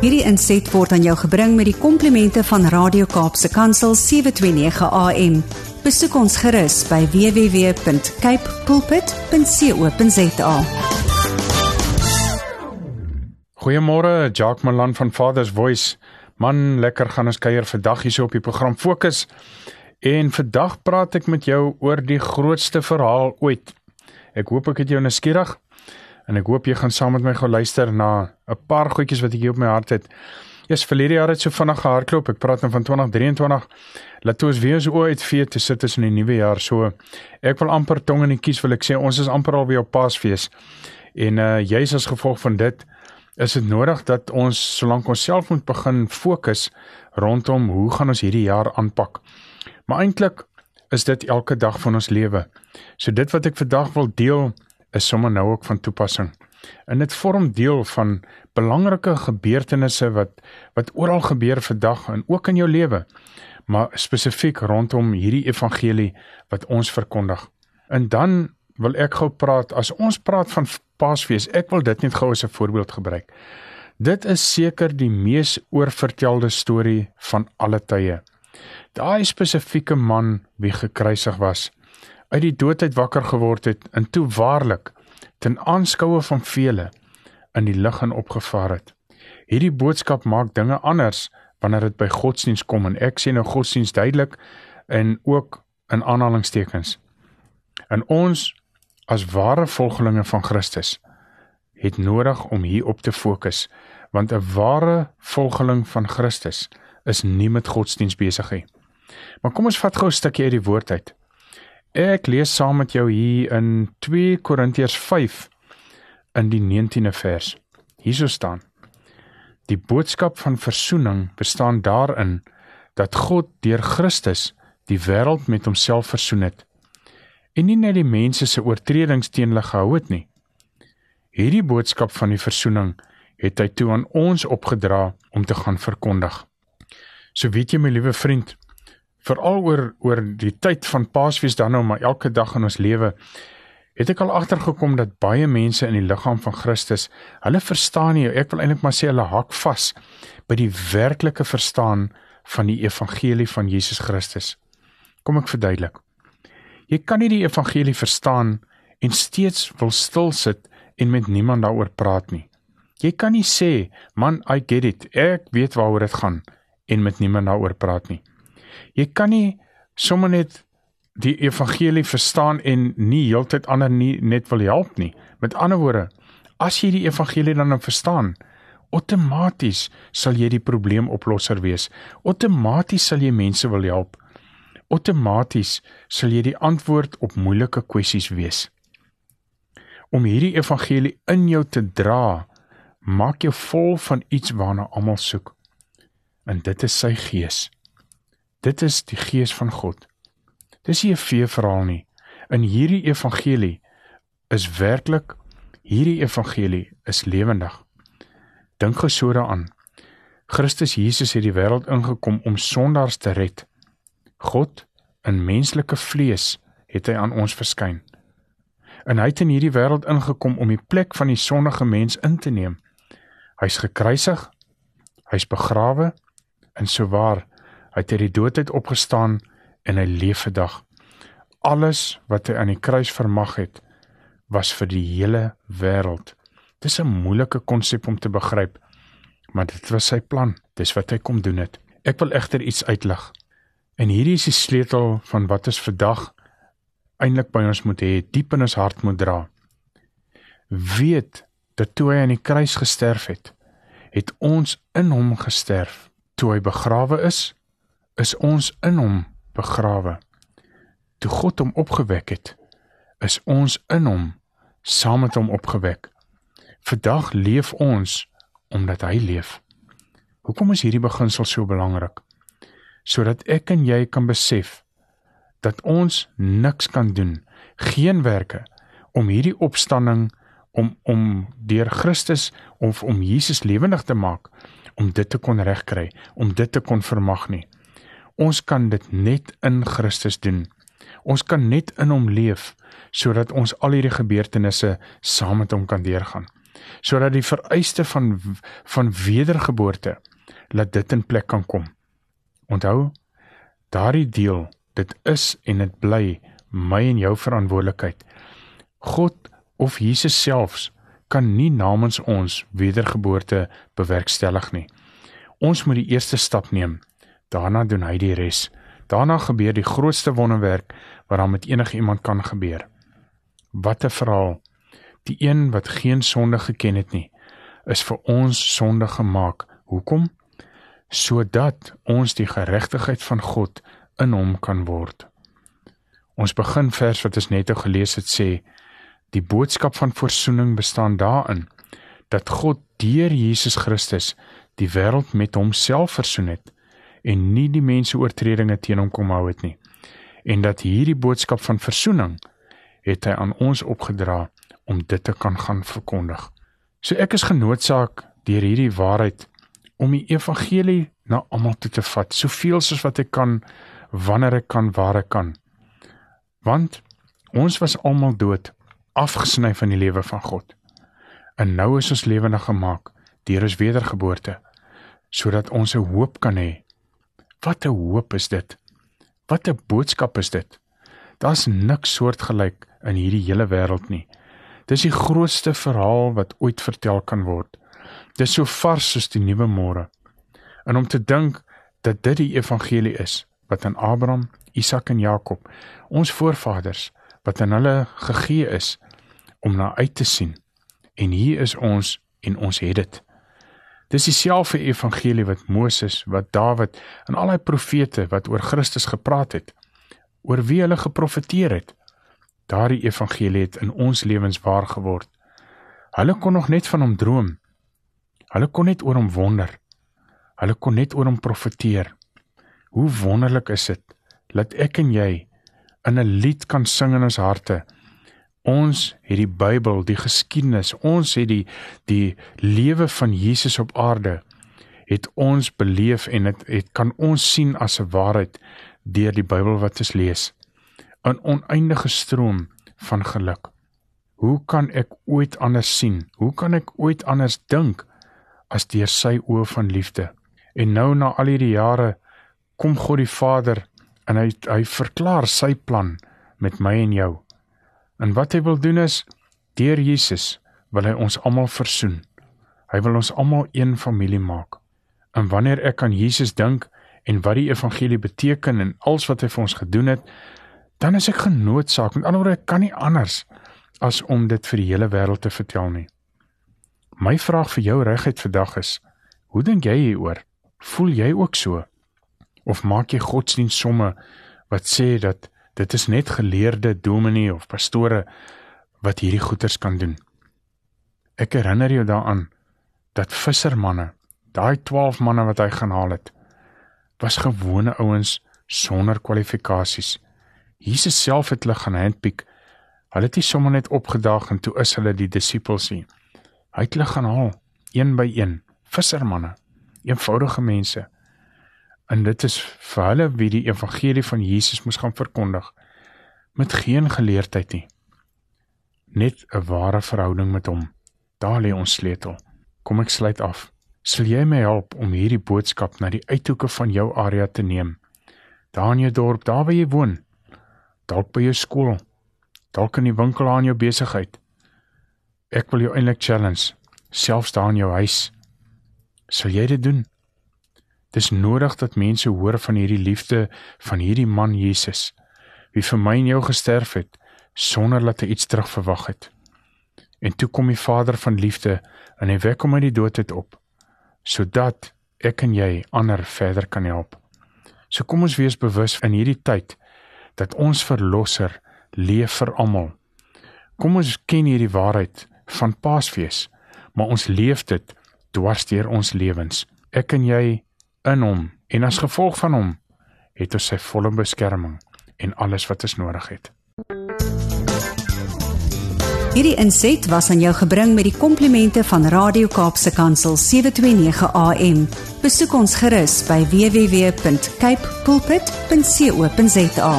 Hierdie inset word aan jou gebring met die komplimente van Radio Kaapse Kansel 729 AM. Besoek ons gerus by www.cape pulpit.co.za. Goeiemôre, Jacques Malan van Father's Voice. Man, lekker gaan ons kuier vandag hier so op die program Fokus. En vandag praat ek met jou oor die grootste verhaal ooit. Ek hoop ek het jou nuuskierig en ek hoop jy gaan saam met my gou luister na 'n paar goedjies wat ek hier op my hart het. Eers verlede jaar het so vinnig gehardloop. Ek praat nou van 2023. Laat ons weer so uit vee te sit tussen die nuwe jaar so. Ek wil amper tong in die kies wil ek sê ons is amper al weer op Paasfees. En uh jy's as gevolg van dit is dit nodig dat ons solank ons self moet begin fokus rondom hoe gaan ons hierdie jaar aanpak. Maar eintlik is dit elke dag van ons lewe. So dit wat ek vandag wil deel is sommer nou ook van toepassing. En dit vorm deel van belangrike gebeurtenisse wat wat oral gebeur vandag en ook in jou lewe, maar spesifiek rondom hierdie evangelie wat ons verkondig. En dan wil ek gou praat as ons praat van Paasfees, ek wil dit net gou as 'n voorbeeld gebruik. Dit is seker die mees oorvertelde storie van alle tye. Daai spesifieke man wie gekruisig was, uit die doodheid wakker geword het en toe waarlik ten aanskoue van vele in die lig en opgevaar het. Hierdie boodskap maak dinge anders wanneer dit by godsdiens kom en ek sien nou godsdiens duidelik en ook in aanhalingstekens. En ons as ware volgelinge van Christus het nodig om hier op te fokus want 'n ware volgeling van Christus is nie met godsdiens besig nie. Maar kom ons vat gou 'n stukkie uit die woord uit. Ek lees saam met jou hier in 2 Korintiërs 5 in die 19de vers. Hierso staan: Die boodskap van verzoening bestaan daarin dat God deur Christus die wêreld met homself versoen het en nie net die mense se oortredings teen hulle gehou het nie. Hierdie boodskap van die verzoening het hy toe aan ons opgedra om te gaan verkondig. So weet jy my liewe vriend, veral oor oor die tyd van Paasfees dan nou maar elke dag in ons lewe het ek al agtergekom dat baie mense in die liggaam van Christus, hulle verstaan nie, ek wil eintlik maar sê hulle hak vas by die werklike verstaan van die evangelie van Jesus Christus. Kom ek verduidelik. Jy kan nie die evangelie verstaan en steeds wil stil sit en met niemand daaroor praat nie. Jy kan nie sê, "Man, I get it. Ek weet waaroor dit gaan." en met niemand daaroor praat nie. Jy kan nie sommer net die evangelie verstaan en nie heeltyd ander nie net wil help nie. Met ander woorde, as jy die evangelie dan nou verstaan, outomaties sal jy die probleemoplosser wees. Outomaties sal jy mense wil help. Outomaties sal jy die antwoord op moeilike kwessies wees. Om hierdie evangelie in jou te dra, maak jou vol van iets waarna almal soek. En dit is sy gees. Dit is die gees van God. Dis nie 'n fee verhaal nie. In hierdie evangelie is werklik hierdie evangelie is lewendig. Dink geso daaraan. Christus Jesus het die wêreld ingekom om sondaars te red. God in menslike vlees het hy aan ons verskyn. En hy het in hierdie wêreld ingekom om die plek van die sondige mens in te neem. Hy's gekruisig, hy's begrawe en souwaar Hy het uit die dood uit opgestaan en hy leef vandag. Alles wat hy aan die kruis vermag het, was vir die hele wêreld. Dis 'n moeilike konsep om te begryp, maar dit was sy plan. Dis wat hy kom doen het. Ek wil egter iets uitlig. En hierdie is die sleutel van wat ons vandag eintlik by ons moet hê, diep in ons hart moet dra. Weet dat toe hy aan die kruis gesterf het, het ons in hom gesterf. Toe hy begrawe is, is ons in hom begrawe. Toe God hom opgewek het, is ons in hom saam met hom opgewek. Vandag leef ons omdat hy leef. Hoekom is hierdie beginsel so belangrik? Sodat ek en jy kan besef dat ons niks kan doen, geen werke om hierdie opstanding om om deur Christus of om Jesus lewendig te maak om dit te kon regkry, om dit te kon vermag nie. Ons kan dit net in Christus doen. Ons kan net in hom leef sodat ons al hierdie gebeurtenisse saam met hom kan deurgaan. sodat die vereiste van van wedergeboorte laat dit in plek kan kom. Onthou, daardie deel, dit is en dit bly my en jou verantwoordelikheid. God of Jesus selfs kan nie namens ons wedergeboorte bewerkstellig nie. Ons moet die eerste stap neem. Daarna doen hy die res. Daarna gebeur die grootste wonderwerk wat dan met enige iemand kan gebeur. Wat 'n verhaal. Die een wat geen sonde geken het nie, is vir ons sonde gemaak. Hoekom? Sodat ons die geregtigheid van God in hom kan word. Ons begin vers wat ons net nou gelees het sê die boodskap van verzoening bestaan daarin dat God deur Jesus Christus die wêreld met homself versoen het en nie die mense oortredinge teen hom kom hou het nie en dat hierdie boodskap van versoening het hy aan ons opgedra om dit te kan gaan verkondig. So ek is genoodsaak deur hierdie waarheid om die evangelie na almal toe te vat, soveel soos wat ek kan, wanneer ek kan, waar ek kan. Want ons was almal dood, afgesny van die lewe van God. En nou is ons lewendig gemaak deur ons wedergeboorte sodat ons 'n hoop kan hê. Wat 'n hoop is dit? Wat 'n boodskap is dit? Daar's niks soortgelyk in hierdie hele wêreld nie. Dis die grootste verhaal wat ooit vertel kan word. Dis so vars soos die nuwe môre. En om te dink dat dit die evangelie is wat aan Abraham, Isak en Jakob, ons voorvaders, wat aan hulle gegee is om na uit te sien. En hier is ons en ons het dit. Dis dieselfde evangelie wat Moses, wat Dawid en al die profete wat oor Christus gepraat het, oor wie hulle geprofeteer het. Daardie evangelie het in ons lewens waar geword. Hulle kon nog net van hom droom. Hulle kon net oor hom wonder. Hulle kon net oor hom profeteer. Hoe wonderlik is dit dat ek en jy in 'n lied kan sing in ons harte Ons het die Bybel, die geskiedenis, ons het die die lewe van Jesus op aarde het ons beleef en dit het, het kan ons sien as 'n waarheid deur die Bybel wat ons lees. 'n Oneindige stroom van geluk. Hoe kan ek ooit anders sien? Hoe kan ek ooit anders dink as deur sy oë van liefde? En nou na al hierdie jare kom God die Vader en hy hy verklaar sy plan met my en jou. En wat hy wil doen is deur Jesus wil hy ons almal versoen. Hy wil ons almal een familie maak. En wanneer ek aan Jesus dink en wat die evangelie beteken en alles wat hy vir ons gedoen het, dan is ek genoodsaak, met ander woorde, ek kan nie anders as om dit vir die hele wêreld te vertel nie. My vraag vir jou regheid vandag is: Hoe dink jy hieroor? Voel jy ook so? Of maak jy godsdienst somme wat sê dat dit is net geleerde dominee of pastore wat hierdie goeters kan doen. Ek herinner jou daaraan dat vissermanne, daai 12 manne wat hy gaan haal het, was gewone ouens sonder kwalifikasies. Jesus self het hulle gaan handpick. Hulle het nie sommer net opgedaag en toe is hulle die disippels nie. Hy het hulle gaan haal een by een, vissermanne, eenvoudige mense En dit is vir hulle wie die evangelie van Jesus moes gaan verkondig met geen geleerdheid nie. Net 'n ware verhouding met hom. Daar lê ons sleutel. Kom ek sluit af. Sal jy my help om hierdie boodskap na die uithoeke van jou area te neem? Daar in jou dorp, daar waar jy woon. Dalk by jou skool. Dalk in die winkel aan jou besigheid. Ek wil jou eintlik challenge, selfs daar in jou huis. Sal jy dit doen? Dis nodig dat mense hoor van hierdie liefde van hierdie man Jesus wie vir my en jou gesterf het sonder dat hy iets terugverwag het. En toe kom die Vader van liefde en hy wek hom uit die dood uit op sodat ek en jy ander verder kan help. So kom ons wees bewus in hierdie tyd dat ons verlosser leef vir almal. Kom ons ken hierdie waarheid van Paasfees, maar ons leef dit dwars deur ons lewens. Ek en jy in hom en as gevolg van hom het ons sy volle beskerming en alles wat ons nodig het. Hierdie inset was aan jou gebring met die komplimente van Radio Kaapse Kansel 729 AM. Besoek ons gerus by www.cape pulpit.co.za.